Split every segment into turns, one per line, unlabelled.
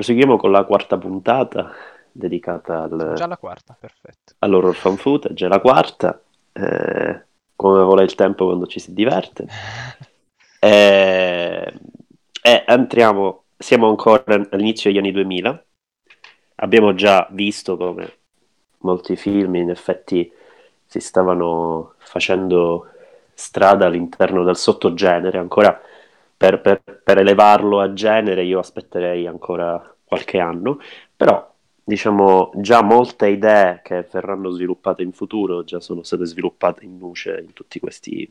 proseguiamo con la quarta puntata dedicata al,
Già la quarta, perfetto.
all'horror fan footage, è la quarta, eh, come vuole il tempo quando ci si diverte. Eh, e entriamo, siamo ancora all'inizio degli anni 2000, abbiamo già visto come molti film in effetti si stavano facendo strada all'interno del sottogenere, ancora per, per, per elevarlo a genere io aspetterei ancora qualche anno, però diciamo già molte idee che verranno sviluppate in futuro già sono state sviluppate in luce in tutti questi,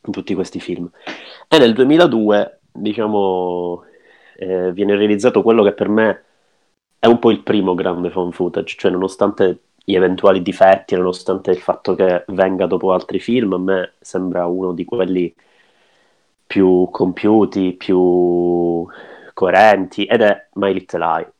in tutti questi film. E nel 2002, diciamo, eh, viene realizzato quello che per me è un po' il primo grande fan footage, cioè nonostante gli eventuali difetti, nonostante il fatto che venga dopo altri film, a me sembra uno di quelli più compiuti, più coerenti, ed è My Little Eye.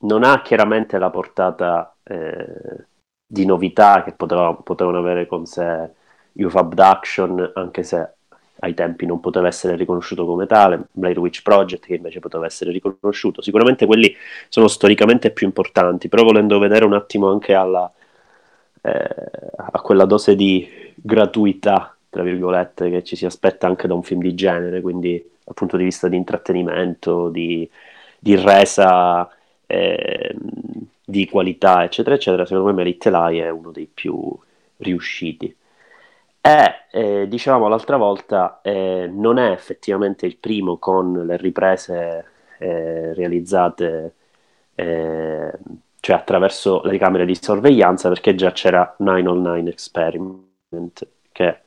Non ha chiaramente la portata eh, di novità che poteva, potevano avere con sé UFO Abduction, anche se ai tempi non poteva essere riconosciuto come tale, Blair Witch Project che invece poteva essere riconosciuto. Sicuramente quelli sono storicamente più importanti, però volendo vedere un attimo anche alla, eh, a quella dose di gratuità, tra virgolette, che ci si aspetta anche da un film di genere, quindi dal punto di vista di intrattenimento, di, di resa, eh, di qualità, eccetera, eccetera, secondo me Merittelai è uno dei più riusciti. E eh, diciamo l'altra volta, eh, non è effettivamente il primo con le riprese eh, realizzate eh, cioè attraverso le camere di sorveglianza, perché già c'era 909 Experiment, che,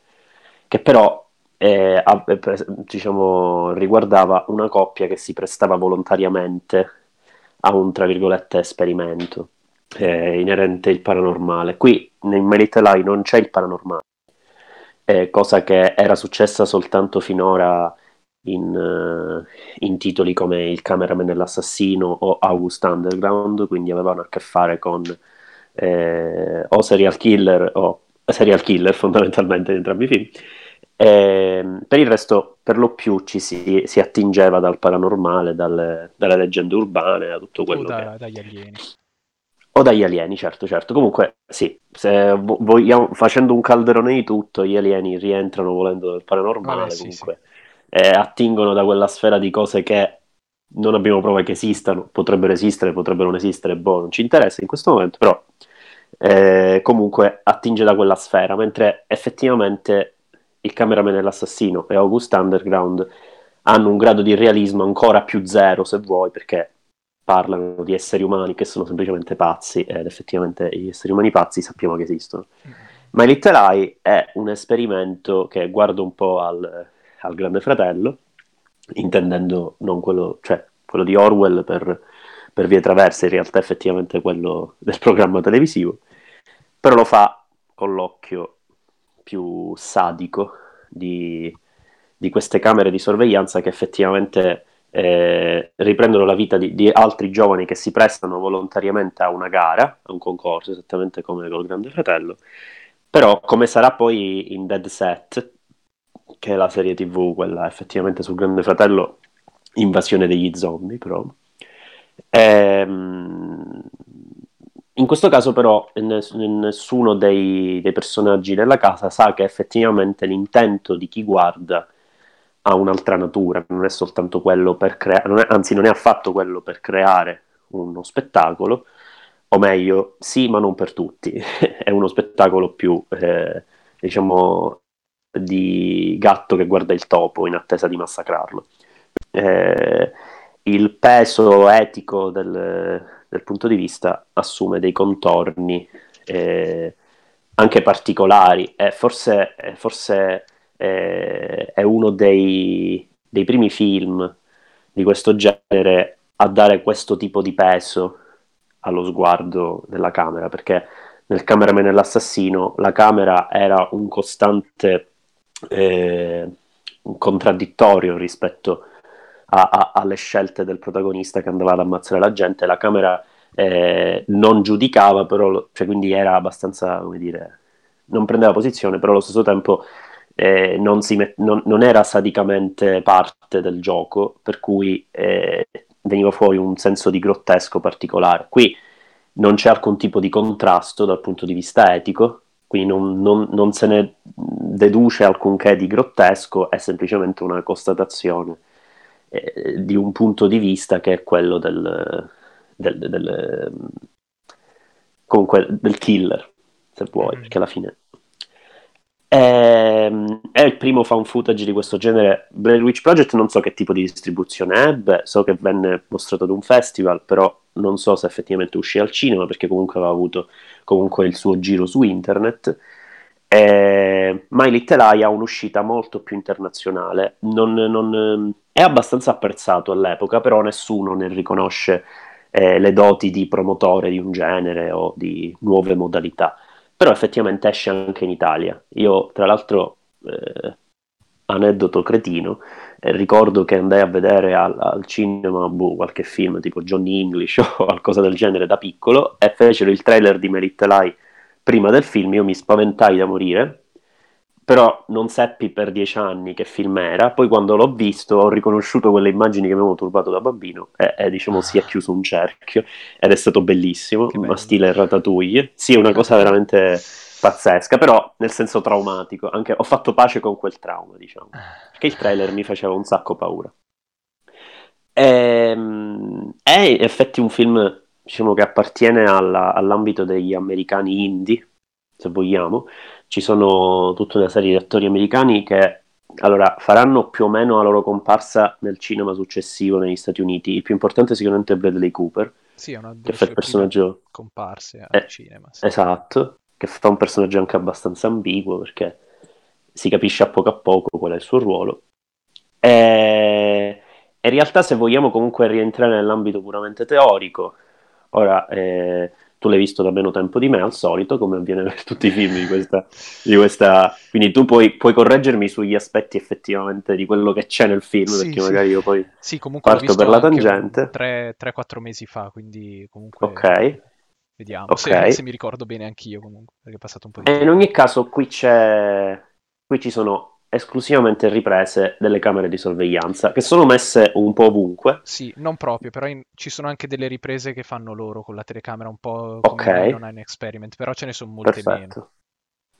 che però eh, diciamo, riguardava una coppia che si prestava volontariamente a un, tra virgolette, esperimento eh, inerente il paranormale. Qui in Melite Lie non c'è il paranormale, eh, cosa che era successa soltanto finora in, uh, in, titoli come Il cameraman e l'assassino o August Underground, quindi avevano a che fare con eh, o serial killer o serial killer fondamentalmente in entrambi i film. E, ehm, per il resto, per lo più, ci si, si attingeva dal paranormale, dalle, dalle, leggende urbane, da tutto quello
da,
che...
dagli alieni.
O dagli alieni, certo, certo. Comunque, sì, se vogliamo, facendo un calderone di tutto, gli alieni rientrano volendo nel paranormale, ah, comunque. Sì eh, attingono da quella sfera di cose che non abbiamo prove che esistano, potrebbero esistere, potrebbero non esistere, boh, non ci interessa in questo momento, però eh, comunque attinge da quella sfera, mentre effettivamente il cameraman e l'assassino e August Underground hanno un grado di realismo ancora più zero, se vuoi, perché parlano di esseri umani che sono semplicemente pazzi ed effettivamente gli esseri umani pazzi sappiamo che esistono. Mm-hmm. Ma Little Eye è un esperimento che guarda un po' al al Grande Fratello, intendendo non quello, cioè quello di Orwell per, per vie traverse, in realtà effettivamente quello del programma televisivo, però lo fa con l'occhio più sadico di, di queste camere di sorveglianza che effettivamente eh, riprendono la vita di, di, altri giovani che si prestano volontariamente a una gara, a un concorso, esattamente come col Grande Fratello. Però, come sarà poi in Dead Set, che è la serie tv, quella effettivamente sul Grande Fratello, invasione degli zombie, però. Ehm, in questo caso però nessuno dei, dei, personaggi della casa sa che effettivamente l'intento di chi guarda ha un'altra natura, non è soltanto quello per creare, anzi non è affatto quello per creare uno spettacolo, o meglio, sì ma non per tutti, è uno spettacolo più, eh, diciamo, di gatto che guarda il topo in attesa di massacrarlo. Eh, il peso etico del, del, punto di vista assume dei contorni eh, anche particolari. E forse, forse eh, è uno dei, dei primi film di questo genere a dare questo tipo di peso allo sguardo della camera perché nel cameraman e l'assassino la camera era un costante eh, contraddittorio rispetto a, a, alle scelte del protagonista che andava ad ammazzare la gente. La camera eh, non giudicava, però, cioè, quindi era abbastanza, come dire, non prendeva posizione, però allo stesso tempo eh, non, met- non, non, era sadicamente parte del gioco, per cui eh, veniva fuori un senso di grottesco particolare. Qui non c'è alcun tipo di contrasto dal punto di vista etico, quindi non, non, non se ne deduce alcunché di grottesco, è semplicemente una constatazione eh, di un punto di vista che è quello del, del, del, del comunque del killer, se vuoi, mm. perché alla fine è, ehm, è, il primo found footage di questo genere. Blair Witch Project non so che tipo di distribuzione ebbe, so che venne mostrato ad un festival, però non so se effettivamente uscì al cinema perché comunque aveva avuto comunque il suo giro su internet. Eh, My Little Eye ha un'uscita molto più internazionale, non, non, è abbastanza apprezzato all'epoca, però nessuno ne riconosce eh, le doti di promotore di un genere o di nuove modalità. Però effettivamente esce anche in Italia. Io, tra l'altro, eh, aneddoto cretino, eh, ricordo che andai a vedere al, al cinema boh, qualche film tipo Johnny English o qualcosa del genere da piccolo e fecero il trailer di Merit Lie prima del film, io mi spaventai da morire però non seppi per dieci anni che film era. Poi quando l'ho visto ho riconosciuto quelle immagini che mi avevano turbato da bambino e, e diciamo si è chiuso un cerchio ed è stato bellissimo, ma stile Ratatouille. Sì, una cosa veramente pazzesca, però nel senso traumatico. Anche ho fatto pace con quel trauma, diciamo, perché il trailer mi faceva un sacco paura. E, ehm, è in effetti un film diciamo, che appartiene alla, all'ambito degli americani indie, se vogliamo, ci sono tutta una serie di attori americani che allora, faranno più o meno la loro comparsa nel cinema successivo negli Stati Uniti. Il più importante sicuramente è Bradley Cooper.
Sì,
che fa il personaggio
comparse al eh, cinema. Sì.
Esatto, che fa un personaggio anche abbastanza ambiguo perché si capisce a poco a poco qual è il suo ruolo. E... In realtà, se vogliamo comunque rientrare nell'ambito puramente teorico, ora eh, tu l'hai visto da meno tempo di me, al solito, come avviene per tutti i film di questa... Di questa... Quindi tu puoi, puoi, correggermi sugli aspetti effettivamente di quello che c'è nel film, sì, perché sì. magari io poi
sì, parto per la tangente. 3-4 mesi fa, quindi comunque...
Ok.
Vediamo, okay. Se, se, mi ricordo bene anch'io comunque, perché è passato un po' di
tempo. E in ogni caso qui c'è... Qui ci sono esclusivamente riprese delle camere di sorveglianza che sono messe un po' ovunque.
Sì, non proprio, però in... ci sono anche delle riprese che fanno loro con la telecamera un po' come okay. non è un experiment, però ce ne sono molte
Perfetto.
meno.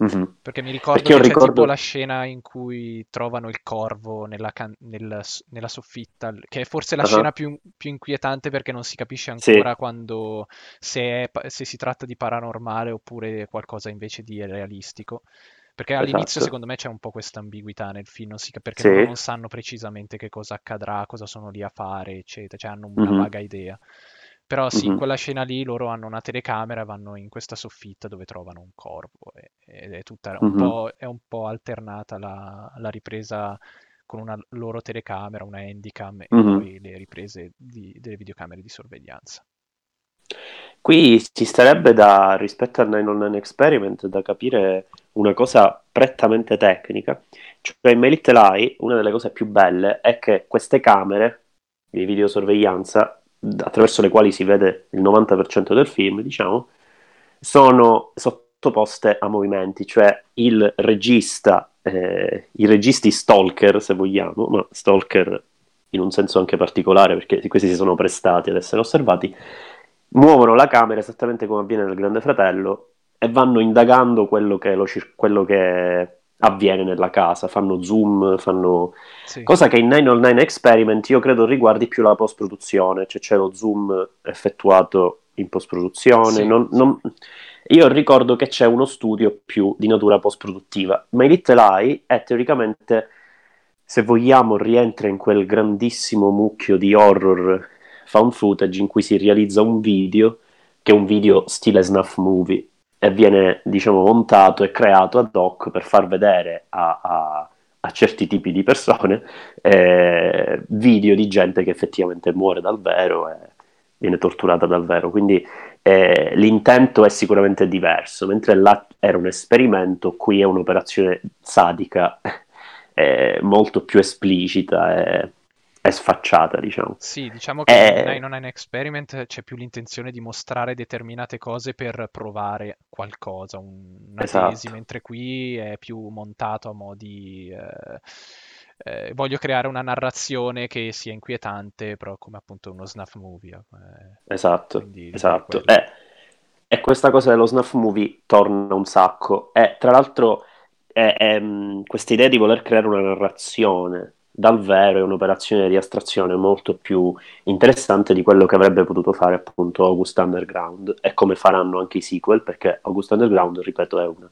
Mm-hmm. Perché mi ricordo Perché che c'è ricordo... tipo la scena in cui trovano il corvo nella, can... nel... nella soffitta, che è forse la uh-huh. scena più, più, inquietante perché non si capisce ancora sì. quando se, è... se si tratta di paranormale oppure qualcosa invece di realistico. Perché all'inizio esatto. secondo me c'è un po' questa ambiguità nel film, perché sì. non sanno precisamente che cosa accadrà, cosa sono lì a fare, eccetera, cioè hanno una mm-hmm. vaga idea. Però sì, mm-hmm. quella scena lì loro hanno una telecamera, vanno in questa soffitta dove trovano un corpo ed è tutta un, mm-hmm. po', è un po' alternata la, la, ripresa con una loro telecamera, una handicam e poi le riprese di, delle videocamere di sorveglianza.
Qui ci starebbe da, rispetto al 909 Experiment, da capire una cosa prettamente tecnica. Cioè in Little Eye, una delle cose più belle è che queste camere di videosorveglianza, attraverso le quali si vede il 90% del film, diciamo, sono sottoposte a movimenti, cioè il regista, eh, i registi stalker, se vogliamo, ma stalker in un senso anche particolare perché questi si sono prestati ad essere osservati, muovono la camera esattamente come avviene nel Grande Fratello e vanno indagando quello che, lo, quello che avviene nella casa, fanno zoom, fanno... Sì. cosa che in 909 Experiment io credo riguardi più la post-produzione, cioè c'è lo zoom effettuato in post-produzione. Sì. Non, non... Io ricordo che c'è uno studio più di natura post-produttiva. My Little Eye è teoricamente, se vogliamo, rientra in quel grandissimo mucchio di horror found footage in cui si realizza un video che è un video stile snuff movie e viene diciamo montato e creato ad hoc per far vedere a, a, a certi tipi di persone eh, video di gente che effettivamente muore dal vero e viene torturata dal vero. Quindi eh, l'intento è sicuramente diverso mentre là era un esperimento qui è un'operazione sadica eh, molto più esplicita e è sfacciata, diciamo.
Sì, diciamo che è... in un experiment c'è più l'intenzione di mostrare determinate cose per provare qualcosa, una esatto. tesi, mentre qui è più montato a modi... Eh, eh, voglio creare una narrazione che sia inquietante, però come appunto uno snuff movie.
Eh, esatto, esatto. Eh, e questa cosa dello snuff movie torna un sacco. E tra l'altro mm, questa idea di voler creare una narrazione dal vero è un'operazione di astrazione molto più interessante di quello che avrebbe potuto fare appunto August Underground e come faranno anche i sequel, perché August Underground, ripeto, è una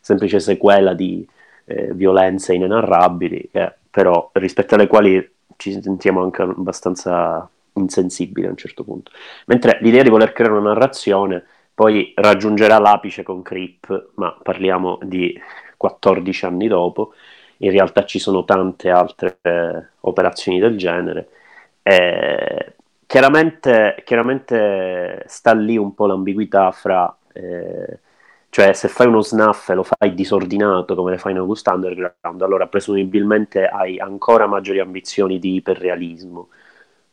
semplice sequela di eh, violenze inenarrabili, che, però rispetto alle quali ci sentiamo anche abbastanza insensibili a un certo punto. Mentre l'idea di voler creare una narrazione poi raggiungerà l'apice con Creep, ma parliamo di 14 anni dopo, in realtà ci sono tante altre eh, operazioni del genere. Eh, chiaramente, chiaramente, sta lì un po' l'ambiguità fra, eh, cioè se fai uno snuff e lo fai disordinato come le fai in August Underground, allora presumibilmente hai ancora maggiori ambizioni di iperrealismo.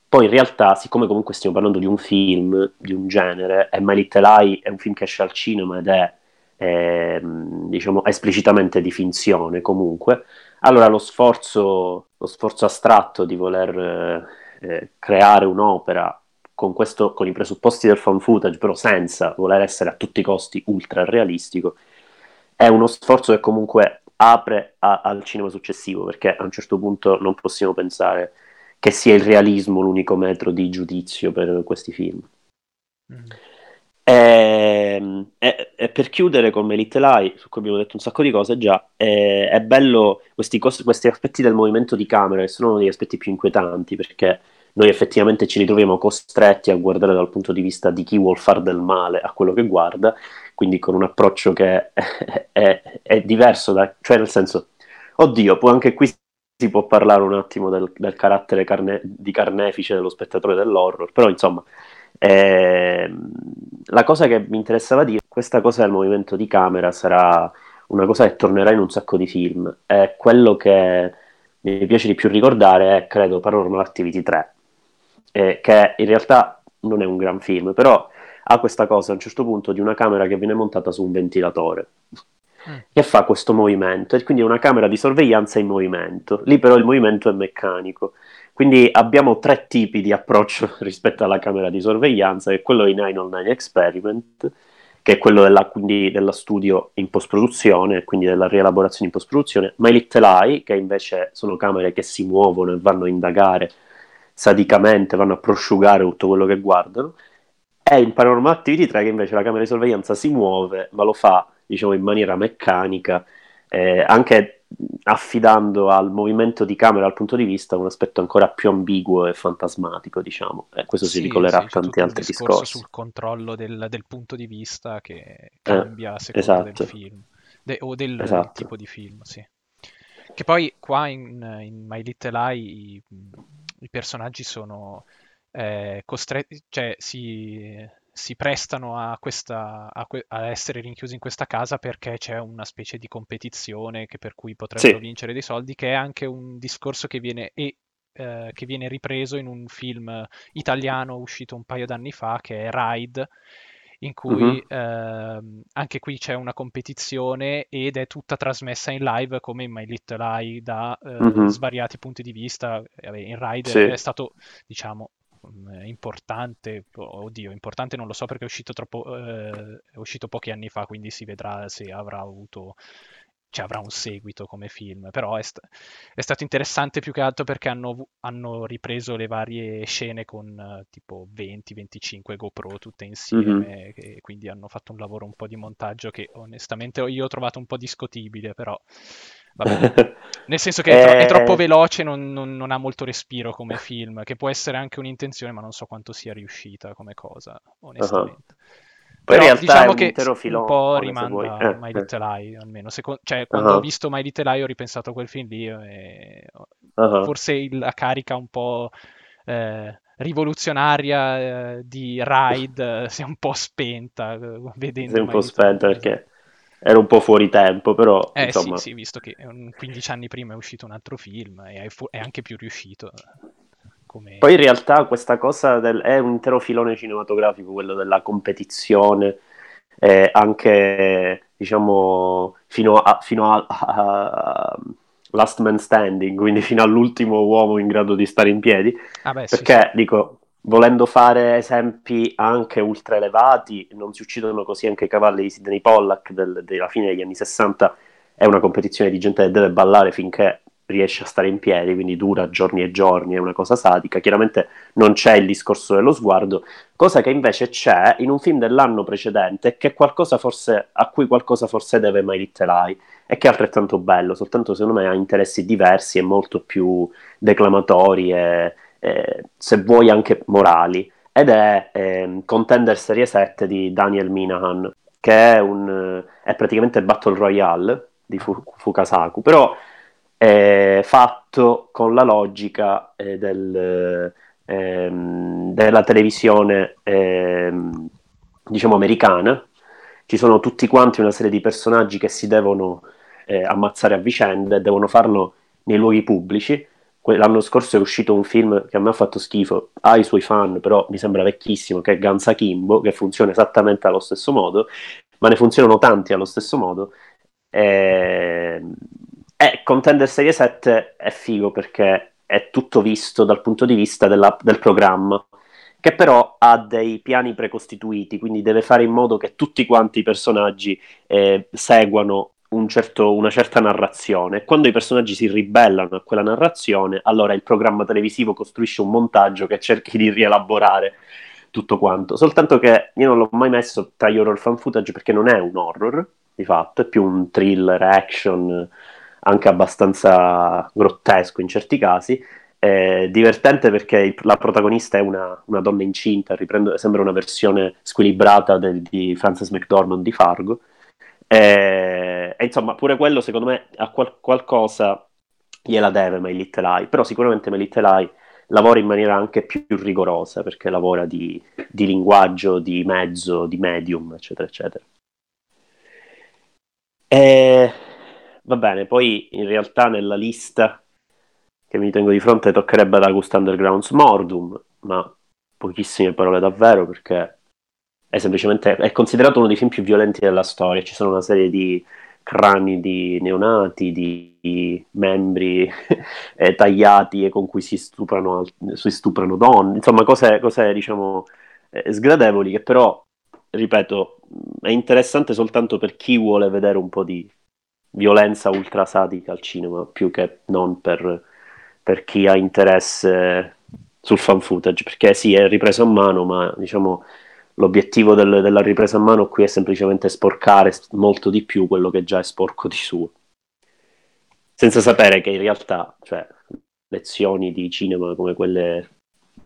Poi in realtà, siccome comunque stiamo parlando di un film, di un genere, e My Little Eye è un film che esce al cinema ed è eh, diciamo esplicitamente di finzione comunque, allora lo sforzo, lo sforzo astratto di voler eh, creare un'opera con, questo, con i presupposti del fan footage, però senza voler essere a tutti i costi ultra realistico, è uno sforzo che comunque apre a, al cinema successivo, perché a un certo punto non possiamo pensare che sia il realismo l'unico metro di giudizio per questi film. Mm. E, ehm, e, e, per chiudere con Elite Lie, su cui abbiamo detto un sacco di cose già, è, è bello questi, questi, aspetti del movimento di camera, che sono uno degli aspetti più inquietanti, perché noi effettivamente ci ritroviamo costretti a guardare dal punto di vista di chi vuol far del male a quello che guarda, quindi con un approccio che è, è, è diverso, da, cioè nel senso, oddio, può anche qui si può parlare un attimo del, del carattere carne, di carnefice dello spettatore dell'horror, però insomma eh, la cosa che mi interessava dire, questa cosa del movimento di camera sarà una cosa che tornerà in un sacco di film. E quello che mi piace di più ricordare è, credo, Paranormal Activity 3, eh, che in realtà non è un gran film, però ha questa cosa a un certo punto di una camera che viene montata su un ventilatore. Che fa questo movimento e quindi è una camera di sorveglianza in movimento. Lì però il movimento è meccanico. Quindi abbiamo tre tipi di approccio rispetto alla camera di sorveglianza, che è quello di 909 Experiment, che è quello della, quindi, della studio in post-produzione, quindi della rielaborazione in post-produzione, My Little Eye, che invece sono camere che si muovono e vanno a indagare sadicamente, vanno a prosciugare tutto quello che guardano, e in Paranormal Activity 3 che invece la camera di sorveglianza si muove, ma lo fa diciamo in maniera meccanica, eh, anche affidando al movimento di camera dal punto di vista un aspetto ancora più ambiguo e fantasmatico, diciamo. Eh, questo sì, si ricollerà sì, a tanti altri discorsi.
sul controllo del, del, punto di vista che eh, cambia a seconda esatto. del film de, o del esatto. tipo di film, sì. Che poi qua in, in My Little Eye i, i personaggi sono eh, costretti, cioè si si prestano a, questa, a, que- a, essere rinchiusi in questa casa perché c'è una specie di competizione che per cui potrebbero sì. vincere dei soldi, che è anche un discorso che viene, e, eh, che viene ripreso in un film italiano uscito un paio d'anni fa, che è Ride, in cui uh-huh. eh, anche qui c'è una competizione ed è tutta trasmessa in live come in My Little Eye da eh, uh-huh. svariati punti di vista. In Ride sì. è stato, diciamo, importante, oddio, importante non lo so perché è uscito, troppo, eh, è uscito pochi anni fa, quindi si vedrà se avrà avuto cioè avrà un seguito come film, però è, st- è stato interessante più che altro perché hanno, hanno ripreso le varie scene con uh, tipo 20-25 GoPro tutte insieme mm-hmm. e quindi hanno fatto un lavoro un po' di montaggio che onestamente io ho trovato un po' discutibile, però Vabbè. Nel senso che è, tro- è troppo eh. veloce, non, non, non, ha molto respiro come film, che può essere anche un'intenzione, ma non so quanto sia riuscita come cosa, onestamente. Uh-huh. Però in diciamo che un, filone, un po' rimanda a eh, My Little Eye, almeno. Seco- cioè, quando uh-huh. ho visto My Little Eye ho ripensato a quel film lì e uh-huh. forse la carica un po' eh, rivoluzionaria eh, di Ride si è un po' spenta vedendo
Si è un po' spenta perché era un po' fuori tempo, però...
Eh
insomma...
sì, sì, visto che 15 anni prima è uscito un altro film e è, fu- è anche più riuscito.
Come... Poi in realtà questa cosa del... è un intero filone cinematografico, quello della competizione, eh, anche diciamo fino, a, fino a, a, last man standing, quindi fino all'ultimo uomo in grado di stare in piedi. Ah beh, perché sì, sì. dico, volendo fare esempi anche ultra elevati, non si uccidono così anche i cavalli di Sidney Pollack del, della fine degli anni 60. È una competizione di gente che deve ballare finché riesce a stare in piedi, quindi dura giorni e giorni, è una cosa sadica. Chiaramente non c'è il discorso dello sguardo, cosa che invece c'è in un film dell'anno precedente, forse, a cui qualcosa forse deve My Little Lie, e che è altrettanto bello, soltanto secondo me ha interessi diversi e molto più declamatori e, e se vuoi anche morali. Ed è eh, Contender Serie 7 di Daniel Minahan, che è, un, è praticamente Battle Royale di Fukasaku, però eh, fatto con la logica eh, del, ehm, della televisione ehm, diciamo americana. Ci sono tutti quanti una serie di personaggi che si devono eh, ammazzare a vicenda e devono farlo nei luoghi pubblici. L'anno scorso è uscito un film che a me ha fatto schifo, ha i suoi fan, però mi sembra vecchissimo, che è Ganza Kimbo, che funziona esattamente allo stesso modo, ma ne funzionano tanti allo stesso modo. E eh, Contender Serie 7 è figo perché è tutto visto dal punto di vista della, del programma, che però ha dei piani precostituiti, quindi deve fare in modo che tutti quanti i personaggi eh, seguano un certo, una certa narrazione. Quando i personaggi si ribellano a quella narrazione, allora il programma televisivo costruisce un montaggio che cerchi di rielaborare tutto quanto. Soltanto che io non l'ho mai messo tra gli horror fan footage perché non è un horror, di fatto, è più un thriller action anche abbastanza grottesco in certi casi. È divertente perché la protagonista è una, una donna incinta, riprendo, sembra una versione squilibrata del, di Frances McDormand di Fargo. E, e, insomma, pure quello secondo me ha qual- qualcosa gliela deve My Little Eye, però sicuramente My Little Eye lavora in maniera anche più, più rigorosa perché lavora di, di linguaggio, di mezzo, di medium, eccetera, eccetera. E Va bene, poi in realtà nella lista che mi tengo di fronte toccherebbe ad August Underground's Mordum, ma pochissime parole davvero perché è semplicemente è considerato uno dei film più violenti della storia. Ci sono una serie di crani di neonati, di, di membri eh, tagliati e con cui si stuprano, si stuprano donne, insomma cose, cose diciamo eh, sgradevoli che però, ripeto, è interessante soltanto per chi vuole vedere un po' di violenza ultrasadica al cinema, più che non per, per chi ha interesse sul fan footage, perché sì, è ripresa a mano, ma diciamo l'obiettivo del, della ripresa a mano qui è semplicemente sporcare molto di più quello che già è sporco di suo. Senza sapere che in realtà, cioè, lezioni di cinema come quelle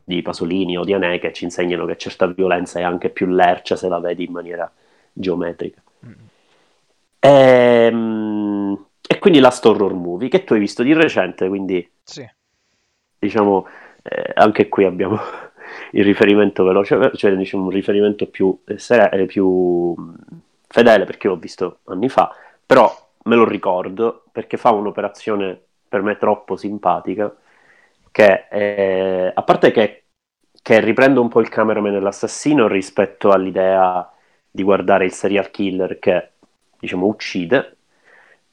di Pasolini o di Aneche ci insegnano che certa violenza è anche più lercia se la vedi in maniera geometrica. Mm. Ehm, e quindi la Horror Movie che tu hai visto di recente, quindi
sì.
diciamo eh, anche qui abbiamo il riferimento veloce, cioè diciamo un riferimento più, eh, più fedele perché l'ho visto anni fa, però me lo ricordo perché fa un'operazione per me troppo simpatica che eh, a parte che, che riprende un po' il cameraman dell'assassino rispetto all'idea di guardare il serial killer che diciamo, uccide.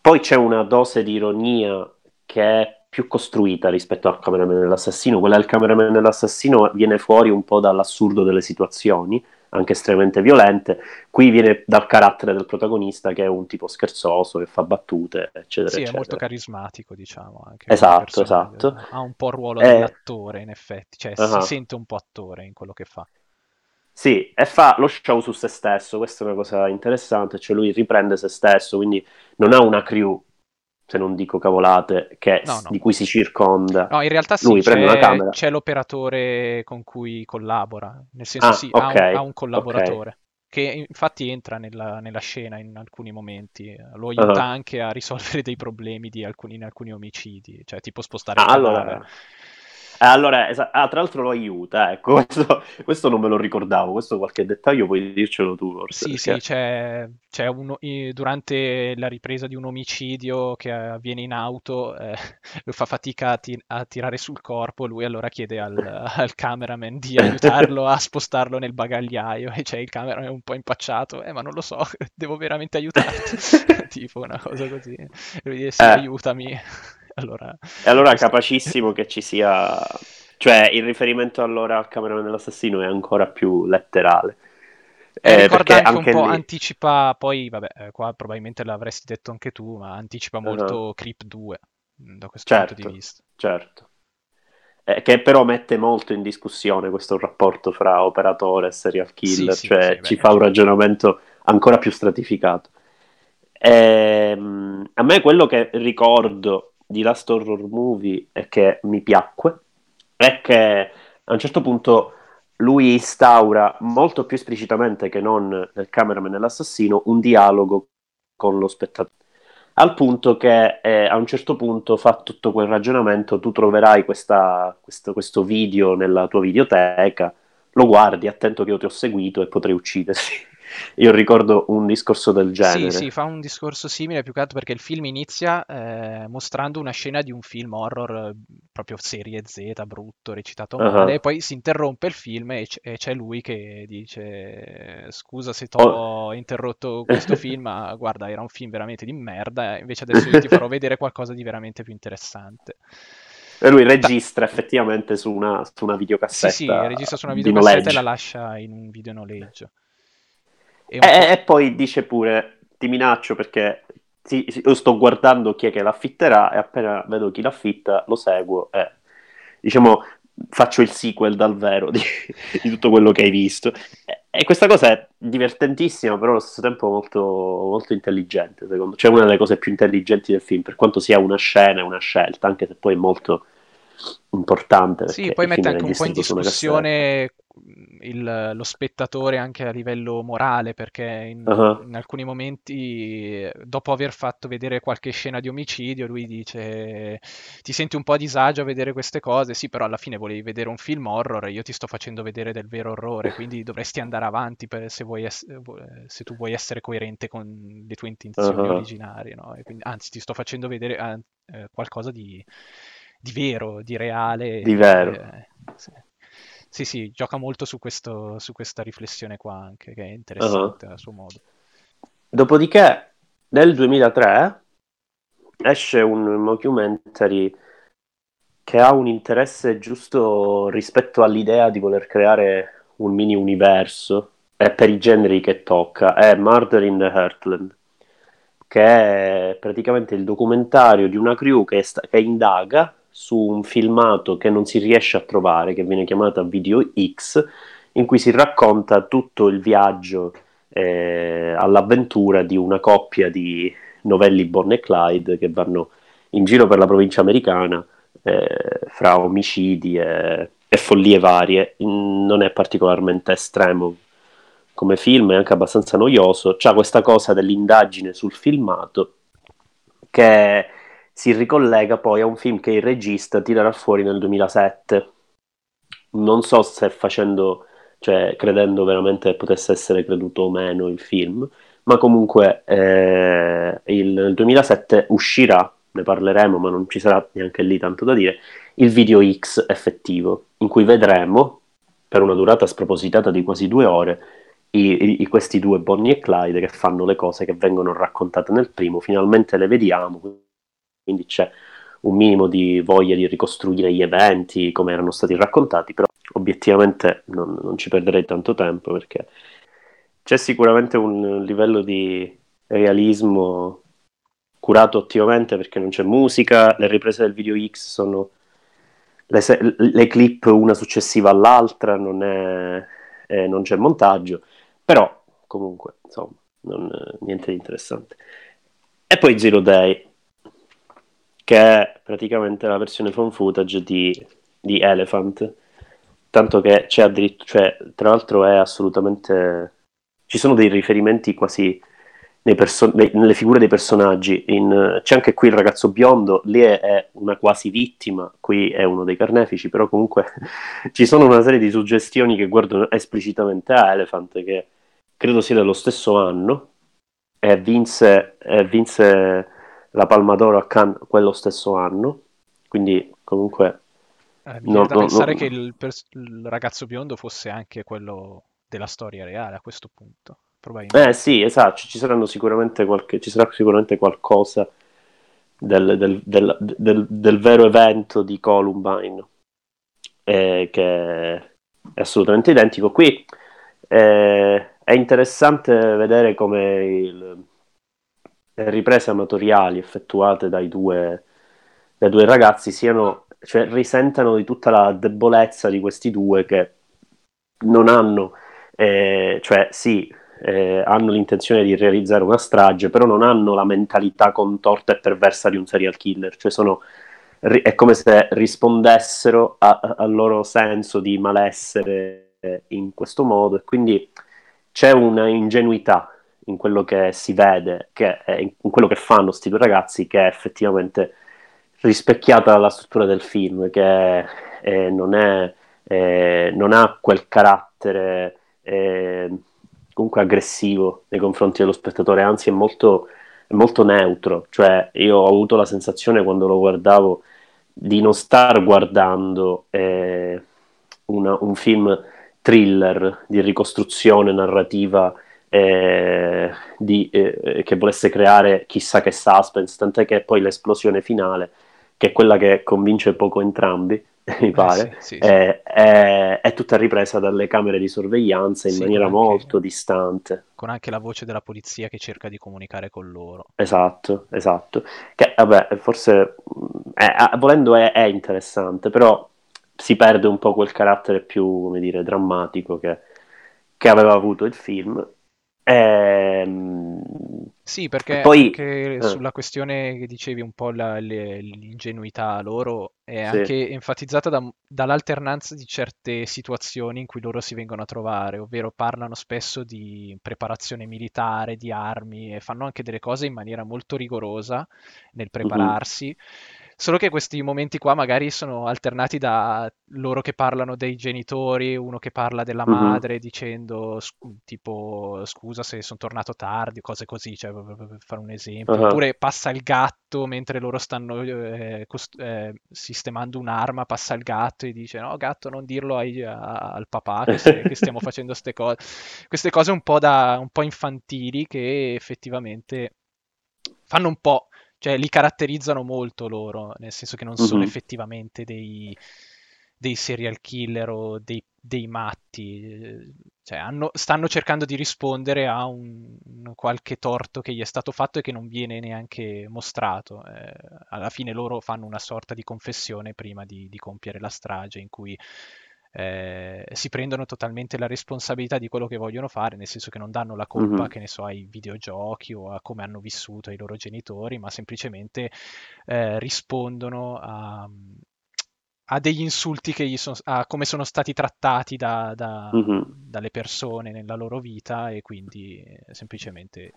Poi c'è una dose di ironia che è più costruita rispetto al cameraman dell'assassino. Quella del cameraman dell'assassino viene fuori un po' dall'assurdo delle situazioni, anche estremamente violente. Qui viene dal carattere del protagonista, che è un tipo scherzoso, che fa battute, eccetera. Sì, eccetera.
è molto carismatico, diciamo. Anche
esatto, esatto.
Ha un po' il ruolo eh... dell'attore, in effetti, cioè uh-huh. si sente un po' attore in quello che fa.
Sì, e fa lo show su se stesso, questa è una cosa interessante, cioè lui riprende se stesso, quindi non ha una crew, se non dico cavolate, che, no, no. di cui si circonda.
No, in realtà sì, lui camera. c'è l'operatore con cui collabora, nel senso ah, sì, okay, ha, un, ha, un, collaboratore. Okay. Che infatti entra nella, nella, scena in alcuni momenti, lo aiuta uh-huh. anche a risolvere dei problemi di alcuni, in alcuni omicidi, cioè tipo spostare
ah, il allora, allora, esa- ah, tra l'altro lo aiuta, ecco, questo, questo, non me lo ricordavo, questo qualche dettaglio puoi dircelo tu forse.
Sì, perché... sì, c'è, c'è uno, durante la ripresa di un omicidio che avviene in auto, eh, lo fa fatica a, ti- a, tirare sul corpo, lui allora chiede al, al cameraman di aiutarlo a spostarlo nel bagagliaio e c'è il cameraman un po' impacciato, eh ma non lo so, devo veramente aiutarti, tipo una cosa così, lui dice sì, eh. aiutami allora,
e allora è capacissimo che ci sia... Cioè, il riferimento allora al cameraman dell'assassino è ancora più letterale.
Eh, ricorda anche, anche un po', lì... anticipa, poi, vabbè, eh, qua probabilmente l'avresti detto anche tu, ma anticipa molto uh-huh. Creep 2, mm, da questo certo, punto di vista.
Certo, eh, che però mette molto in discussione questo rapporto fra operatore e serial killer, sì, cioè sì, ci beh, fa un ragionamento ancora più stratificato. Ehm, a me quello che ricordo di Last Horror Movie e che mi piacque è che a un certo punto lui instaura molto più esplicitamente che non nel cameraman e l'assassino un dialogo con lo spettatore al punto che eh, a un certo punto fa tutto quel ragionamento, tu troverai questa, questo, questo, video nella tua videoteca, lo guardi, attento che io ti ho seguito e potrei ucciderti. Io ricordo un discorso del genere.
Sì, sì, fa un discorso simile più che altro perché il film inizia eh, mostrando una scena di un film horror eh, proprio serie Z, brutto, recitato male, uh-huh. e poi si interrompe il film e, c- e, c'è lui che dice scusa se ti ho oh. interrotto questo film, ma guarda era un film veramente di merda, invece adesso io ti farò vedere qualcosa di veramente più interessante.
E lui registra effettivamente su una, su una videocassetta.
Sì, sì, registra su una videocassetta e la lascia in un video noleggio.
E, e, e, poi dice pure, ti minaccio perché sì, io sto guardando chi è che l'affitterà e appena vedo chi l'affitta lo seguo e diciamo faccio il sequel dal vero di, di tutto quello che hai visto. E, e, questa cosa è divertentissima, però allo stesso tempo molto, molto intelligente, secondo me. Cioè una delle cose più intelligenti del film, per quanto sia una scena una scelta, anche se poi è molto importante.
Sì, poi mette anche un po' in discussione il, lo spettatore anche a livello morale, perché in, uh-huh. in, alcuni momenti, dopo aver fatto vedere qualche scena di omicidio, lui dice ti senti un po' a disagio a vedere queste cose, sì, però alla fine volevi vedere un film horror e io ti sto facendo vedere del vero orrore, quindi dovresti andare avanti se, ess- se, tu vuoi essere coerente con le tue intenzioni uh-huh. originarie, no? quindi, anzi ti sto facendo vedere eh, qualcosa di di vero, di reale.
Di vero. Eh,
sì. sì. sì, gioca molto su, questo, su, questa riflessione qua anche, che è interessante uh-huh. a suo modo.
Dopodiché, nel 2003 esce un mockumentary che ha un interesse giusto rispetto all'idea di voler creare un mini universo e per i generi che tocca, è Murder in the Heartland che è praticamente il documentario di una crew che, sta- che indaga su un filmato che non si riesce a trovare, che viene chiamata Video X, in cui si racconta tutto il viaggio eh, all'avventura di una coppia di novelli Bonnie e Clyde che vanno in giro per la provincia americana eh, fra omicidi e, e, follie varie. Non è particolarmente estremo come film, è anche abbastanza noioso. C'ha questa cosa dell'indagine sul filmato che si ricollega poi a un film che il regista tirerà fuori nel 2007. Non so se facendo, cioè credendo veramente potesse essere creduto o meno il film, ma comunque eh, il, nel 2007 uscirà, ne parleremo, ma non ci sarà neanche lì tanto da dire, il video X effettivo, in cui vedremo, per una durata spropositata di quasi due ore, i, i, questi due Bonnie e Clyde che fanno le cose che vengono raccontate nel primo, finalmente le vediamo quindi c'è un minimo di voglia di ricostruire gli eventi come erano stati raccontati, però obiettivamente non, non ci perderei tanto tempo perché c'è sicuramente un livello di realismo curato ottimamente perché non c'è musica, le riprese del video X sono le, le clip una successiva all'altra, non, è, eh, non c'è montaggio, però comunque insomma non, niente di interessante. E poi Zero Day, che è praticamente la versione phone footage di, di Elephant. Tanto che c'è addirittura, cioè, tra l'altro è assolutamente... Ci sono dei riferimenti quasi perso- nelle figure dei personaggi. In, c'è anche qui il ragazzo biondo, lì è, una quasi vittima, qui è uno dei carnefici, però comunque ci sono una serie di suggestioni che guardano esplicitamente a Elephant, che credo sia dello stesso anno, e vinse, vinse la Palma d'Oro a Cannes quello stesso anno, quindi comunque...
Eh, mi no, da no, pensare no. che il, pers- il, ragazzo biondo fosse anche quello della storia reale a questo punto, probabilmente.
Eh sì, esatto, ci, saranno sicuramente qualche, ci sarà sicuramente qualcosa del, del, del, del, vero evento di Columbine, eh, che è assolutamente identico. Qui eh, è interessante vedere come il, riprese amatoriali effettuate dai due, dai due ragazzi siano, cioè, risentano di tutta la debolezza di questi due che non hanno, eh, cioè sì, eh, hanno l'intenzione di realizzare una strage, però non hanno la mentalità contorta e perversa di un serial killer, cioè sono, è come se rispondessero a, al loro senso di malessere in questo modo e quindi c'è una ingenuità in quello che si vede, che in quello che fanno questi due ragazzi, che è effettivamente rispecchiata dalla struttura del film, che eh, non, è, eh, non, ha quel carattere eh, comunque aggressivo nei confronti dello spettatore, anzi è molto, molto neutro, cioè io ho avuto la sensazione quando lo guardavo di non star guardando eh, una, un film thriller di ricostruzione narrativa eh, di, eh, che volesse creare chissà che suspense, tant'è che poi l'esplosione finale, che è quella che convince poco entrambi, mi eh, pare, sì, sì, è, sì. È, è, tutta ripresa dalle camere di sorveglianza in maniera anche, molto distante.
Con anche la voce della polizia che cerca di comunicare con loro.
Esatto, esatto. Che vabbè, forse è, volendo è, è, interessante, però si perde un po' quel carattere più, come dire, drammatico che, che aveva avuto il film Ehm...
Sì, perché poi... anche eh. sulla questione che dicevi un po' la, le, l'ingenuità loro è sì. anche enfatizzata da, dall'alternanza di certe situazioni in cui loro si vengono a trovare, ovvero parlano spesso di preparazione militare, di armi e fanno anche delle cose in maniera molto rigorosa nel prepararsi. Mm-hmm Solo che questi momenti qua magari sono alternati da loro che parlano dei genitori, uno che parla della mm-hmm. madre dicendo tipo scusa se sono tornato tardi, cose così, cioè per fare un esempio. Uh-huh. Oppure passa il gatto mentre loro stanno eh, cost- eh, sistemando un'arma, passa il gatto e dice no gatto non dirlo ai, a, al papà che, se, che stiamo facendo queste cose. Queste cose un po', da, un po' infantili che effettivamente fanno un po' cioè li caratterizzano molto loro, nel senso che non sono mm-hmm. effettivamente dei, dei, serial killer o dei, dei matti, cioè hanno, stanno cercando di rispondere a un, un, qualche torto che gli è stato fatto e che non viene neanche mostrato. Eh, alla fine loro fanno una sorta di confessione prima di, di compiere la strage in cui eh, si prendono totalmente la responsabilità di quello che vogliono fare, nel senso che non danno la colpa, mm-hmm. che ne so, ai videogiochi o a come hanno vissuto i loro genitori, ma semplicemente eh, rispondono a, a, degli insulti che gli sono, a come sono stati trattati da, da, mm-hmm. dalle persone nella loro vita e quindi eh, semplicemente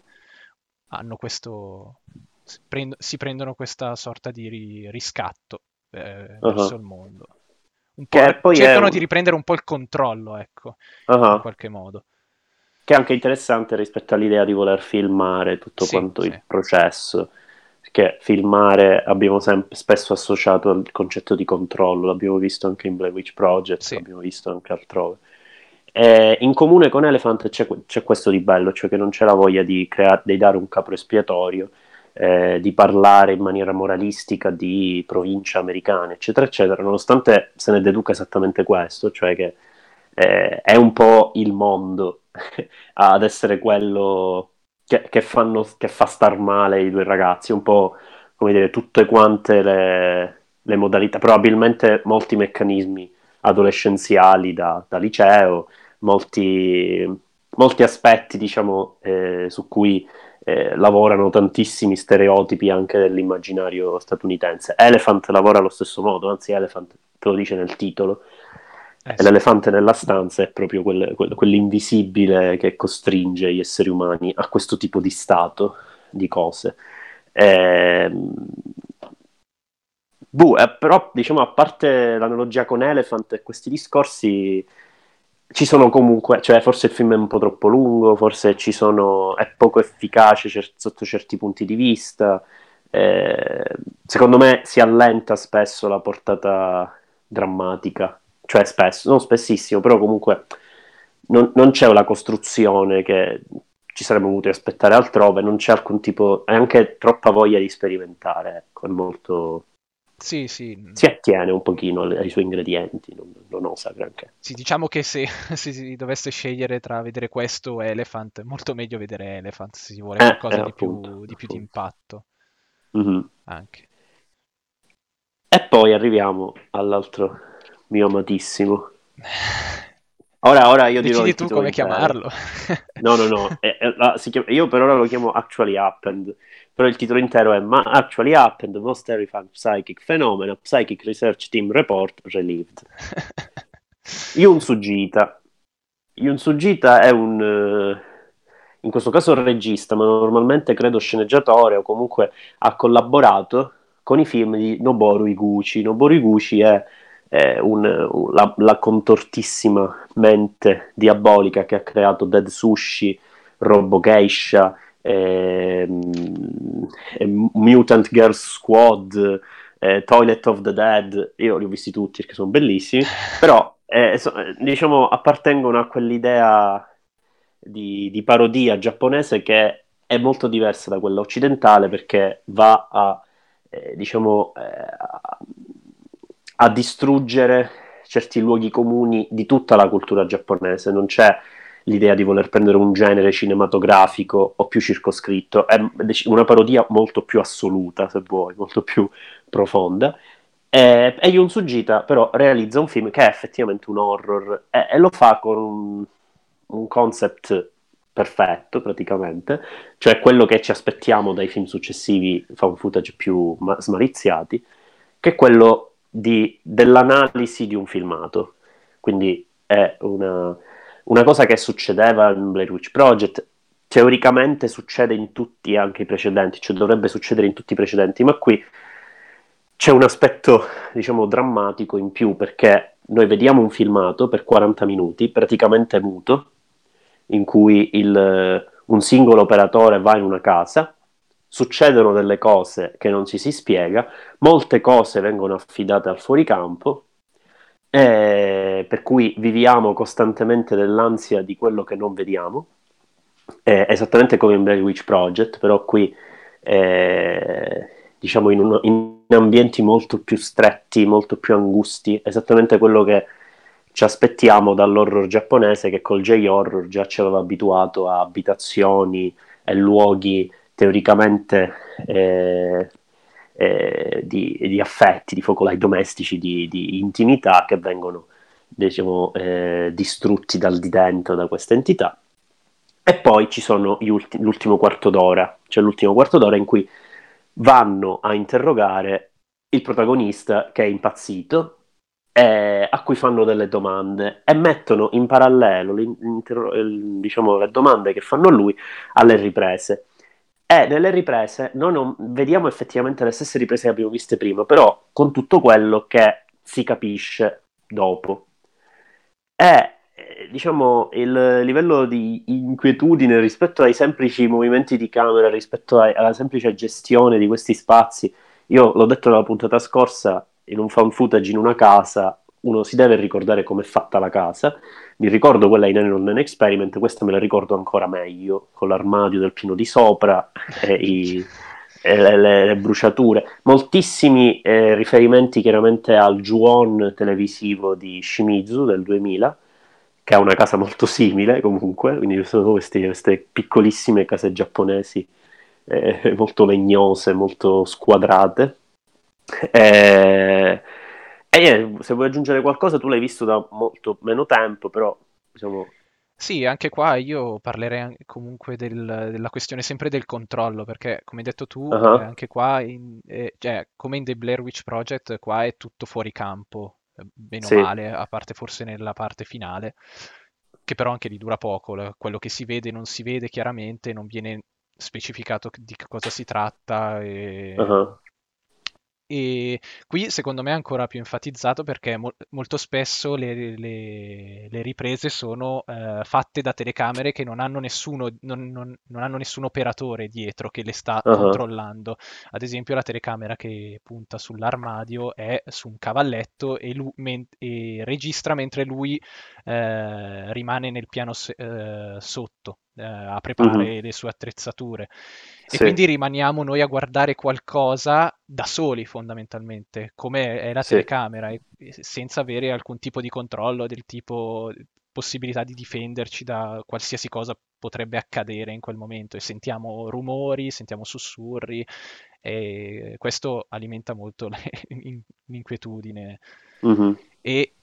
hanno questo, si prendono questa sorta di riscatto eh, uh-huh. verso il mondo un po', cercano un... di riprendere un po' il controllo, ecco, uh-huh. in qualche modo.
Che è anche interessante rispetto all'idea di voler filmare tutto sì, quanto sì. il processo, perché filmare abbiamo sempre, spesso associato al concetto di controllo, l'abbiamo visto anche in Blair Witch Project, sì. l'abbiamo visto anche altrove. E in comune con Elephant c'è, c'è, questo di bello, cioè che non c'è la voglia di, crea- di dare un capo espiatorio, eh, di parlare in maniera moralistica di province americane, eccetera, eccetera, nonostante se ne deduca esattamente questo, cioè che eh, è un po' il mondo ad essere quello che, che, fanno, che, fa star male i due ragazzi, un po' come dire, tutte quante le, le modalità, probabilmente molti meccanismi adolescenziali da, da liceo, molti, molti aspetti, diciamo, eh, su cui eh, lavorano tantissimi stereotipi anche dell'immaginario statunitense. Elephant lavora allo stesso modo, anzi Elephant te lo dice nel titolo, eh sì. l'elefante nella stanza è proprio quel, quel, quell'invisibile che costringe gli esseri umani a questo tipo di stato di cose. Eh, buh, però diciamo a parte l'analogia con Elephant e questi discorsi ci sono comunque, cioè forse il film è un po' troppo lungo, forse ci sono, è poco efficace cer- sotto certi punti di vista. Eh, secondo me si allenta spesso la portata drammatica, cioè spesso, non spessissimo, però comunque non, non c'è una costruzione che, ci saremmo dovuti aspettare altrove, non c'è alcun tipo, è anche troppa voglia di sperimentare, ecco, è molto...
Sì, sì.
Si attiene un pochino ai suoi ingredienti, non, non osa granché.
Sì, diciamo che se, se, si dovesse scegliere tra vedere questo e Elephant, è molto meglio vedere Elephant se si vuole eh, qualcosa eh, di, appunto, più, di, più, di impatto.
Mm-hmm.
Anche.
E poi arriviamo all'altro mio amatissimo. Ora, ora io
dirò
Decidi
tu come intero. chiamarlo.
no, no, no. È, è, la, chiama, io per ora lo chiamo Actually Happened. Però il titolo intero è Ma Actually Happened, Most Terrifying Psychic Phenomena, Psychic Research Team Report Relieved. Yun Sugita. Yun Sugita è un... Uh, in questo caso regista, ma normalmente credo sceneggiatore o comunque ha collaborato con i film di Noboru Iguchi. Noboru Iguchi è eh, un, la, la, contortissima mente diabolica che ha creato Dead Sushi, Robo Geisha, eh, Mutant Girls Squad, eh, Toilet of the Dead, io li ho visti tutti perché sono bellissimi, però eh, so, diciamo appartengono a quell'idea di, di, parodia giapponese che è molto diversa da quella occidentale perché va a eh, diciamo eh, a distruggere certi luoghi comuni di tutta la cultura giapponese, non c'è l'idea di voler prendere un genere cinematografico o più circoscritto, è una parodia molto più assoluta, se vuoi, molto più profonda. E, e Yun Sugita però realizza un film che è effettivamente un horror e, e lo fa con un, un concept perfetto praticamente, cioè quello che ci aspettiamo dai film successivi found footage più ma- smaliziati, che è quello di, dell'analisi di un filmato. Quindi è una, una, cosa che succedeva in Blair Witch Project, teoricamente succede in tutti anche i precedenti, cioè dovrebbe succedere in tutti i precedenti, ma qui c'è un aspetto, diciamo, drammatico in più perché noi vediamo un filmato per 40 minuti, praticamente muto, in cui il, un singolo operatore va in una casa succedono delle cose che non ci si spiega, molte cose vengono affidate al fuoricampo, eh, per cui viviamo costantemente nell'ansia di quello che non vediamo, eh, esattamente come in Blair Witch Project, però qui eh, diciamo in, un, in, ambienti molto più stretti, molto più angusti, esattamente quello che ci aspettiamo dall'horror giapponese che col J-horror già ci aveva abituato a abitazioni e luoghi teoricamente eh, eh, di, di, affetti, di focolai domestici, di, di intimità che vengono diciamo, eh, distrutti dal di dentro da questa entità. E poi ci sono ulti- l'ultimo quarto d'ora, cioè l'ultimo quarto d'ora in cui vanno a interrogare il protagonista che è impazzito, eh, a cui fanno delle domande e mettono in parallelo diciamo, le domande che fanno a lui alle riprese. E nelle riprese non ho, vediamo effettivamente le stesse riprese che abbiamo viste prima, però con tutto quello che si capisce dopo. E diciamo il livello di inquietudine rispetto ai semplici movimenti di camera, rispetto ai, alla semplice gestione di questi spazi. Io l'ho detto nella puntata scorsa, in un fan footage in una casa, uno si deve ricordare com'è fatta la casa. Mi ricordo quella in Anon Non Experiment, questa me la ricordo ancora meglio, con l'armadio del piano di sopra e, i, e le, le, le, bruciature. Moltissimi eh, riferimenti chiaramente al Juon televisivo di Shimizu del 2000, che ha una casa molto simile comunque, quindi sono queste, queste piccolissime case giapponesi eh, molto legnose, molto squadrate. Eh, e se vuoi aggiungere qualcosa, tu l'hai visto da molto meno tempo, però diciamo...
Sì, anche qua io parlerei comunque del, della questione sempre del controllo, perché come hai detto tu, uh-huh. eh, anche qua, in, eh, cioè, come in The Blair Witch Project, qua è tutto fuori campo, eh, bene sì. o male, a parte forse nella parte finale, che però anche lì dura poco, quello che si vede non si vede chiaramente, non viene specificato di che cosa si tratta e... uh-huh. E qui secondo me è ancora più enfatizzato perché mo- molto spesso le, le- le riprese sono eh, fatte da telecamere che non hanno, nessuno, non, non- non hanno nessun operatore dietro che le sta
Ah,
controllando. Ad esempio la telecamera che punta sull'armadio è su un cavalletto e, lu- men- e registra mentre lui eh, rimane nel piano se- eh, sotto eh, a preparare mm-hmm. le sue attrezzature. E sì. quindi rimaniamo noi a guardare qualcosa da soli fondamentalmente, come è la sì. telecamera, e, senza avere alcun tipo di controllo del tipo possibilità di difenderci da qualsiasi cosa potrebbe accadere in quel momento e sentiamo rumori, sentiamo sussurri e questo alimenta molto l'inquietudine mm-hmm. e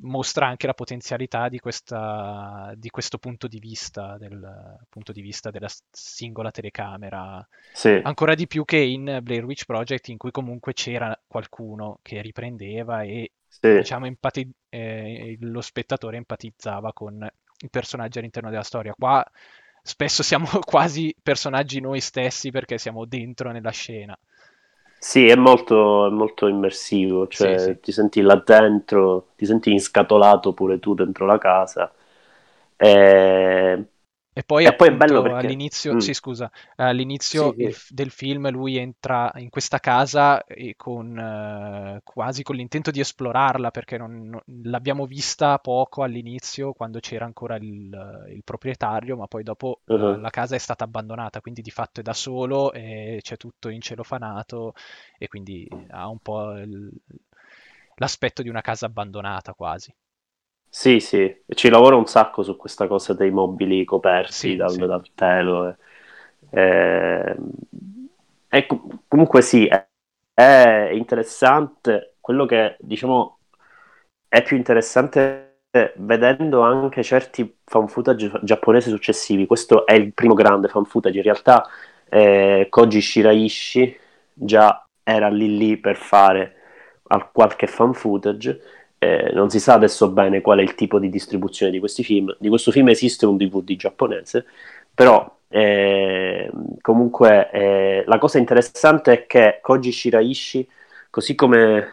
mostra anche la potenzialità di, questa, di, questo punto di vista, del punto di vista della singola telecamera. Sì. Ancora di più che in Blair Witch Project, in cui comunque c'era qualcuno che riprendeva e sì. diciamo, empati- eh, lo spettatore empatizzava con i personaggi all'interno della storia. Qua spesso siamo quasi personaggi noi stessi perché siamo dentro nella scena.
Sì, è molto, è molto immersivo, cioè sì, sì. ti senti là dentro, ti senti inscatolato pure tu dentro la casa. E
e poi, e poi è bello perché... all'inizio, mm. sì, scusa, all'inizio sì, il, del film lui entra in questa casa con, uh, quasi con l'intento di esplorarla perché non, non, l'abbiamo vista poco all'inizio quando c'era ancora il, il proprietario, ma poi dopo uh-huh. uh, la casa è stata abbandonata, quindi di fatto è da solo e c'è tutto in celofanato e quindi ha un po' il, l'aspetto di una casa abbandonata quasi.
Sì, sì, ci lavoro un sacco su questa cosa dei mobili coperti sì, dal, sì. dal, telo. E, e, e, comunque sì, è, è, interessante. Quello che diciamo è più interessante vedendo anche certi fan footage giapponesi successivi. Questo è il primo grande fan footage. In realtà eh, Koji Shiraishi già era lì lì per fare qualche fan footage eh, non si sa adesso bene qual è il tipo di distribuzione di questi film. Di questo film esiste un DVD giapponese, però eh, comunque eh, la cosa interessante è che Koji Shiraishi, così come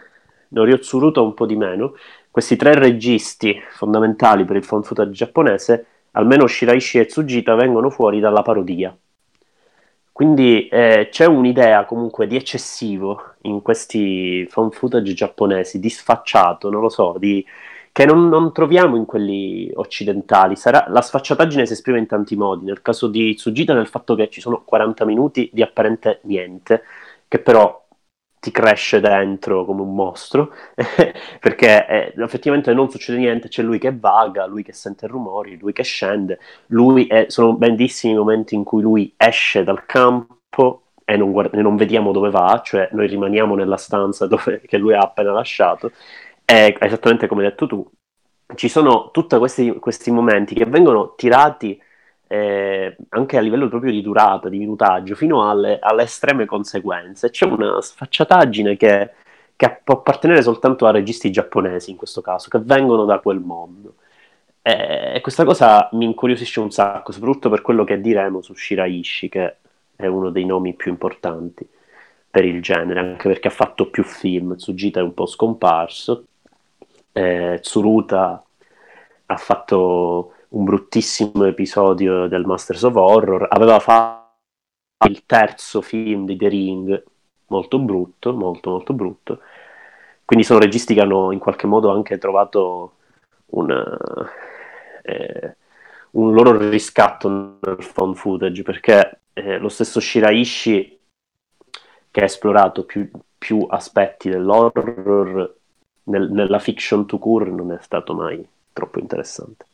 Norio Tsuruto un po' di meno, questi tre registi fondamentali per il found footage giapponese, almeno Shiraishi e Tsujita, vengono fuori dalla parodia. Quindi eh, c'è un'idea comunque di eccessivo in questi found footage giapponesi, di sfacciato, non lo so, di... che non, non, troviamo in quelli occidentali. Sarà... La sfacciataggine si esprime in tanti modi, nel caso di Tsujita nel fatto che ci sono 40 minuti di apparente niente, che però ti cresce dentro come un mostro, perché eh, effettivamente non succede niente, c'è lui che vaga, lui che sente rumori, lui che scende, lui è, sono bellissimi i momenti in cui lui esce dal campo e non, guard- e non vediamo dove va, cioè noi rimaniamo nella stanza dove, che lui ha appena lasciato, e esattamente come hai detto tu, ci sono tutti questi, questi momenti che vengono tirati eh, anche a livello proprio di durata, di minutaggio, fino alle, alle estreme conseguenze. C'è una sfacciataggine che, che, può appartenere soltanto a registi giapponesi in questo caso, che vengono da quel mondo. E questa cosa mi incuriosisce un sacco, soprattutto per quello che diremo su Shiraishi, che è uno dei nomi più importanti per il genere, anche perché ha fatto più film. Tsujita è un po' scomparso, eh, Tsuruta ha fatto un bruttissimo episodio del Masters of Horror, aveva fatto il terzo film di The Ring, molto brutto, molto molto brutto. Quindi sono registi che hanno in qualche modo anche trovato un, eh, un loro riscatto nel phone footage, perché eh, lo stesso Shiraishi, che ha esplorato più, più aspetti dell'horror, nel, nella fiction to cure non è stato mai troppo interessante.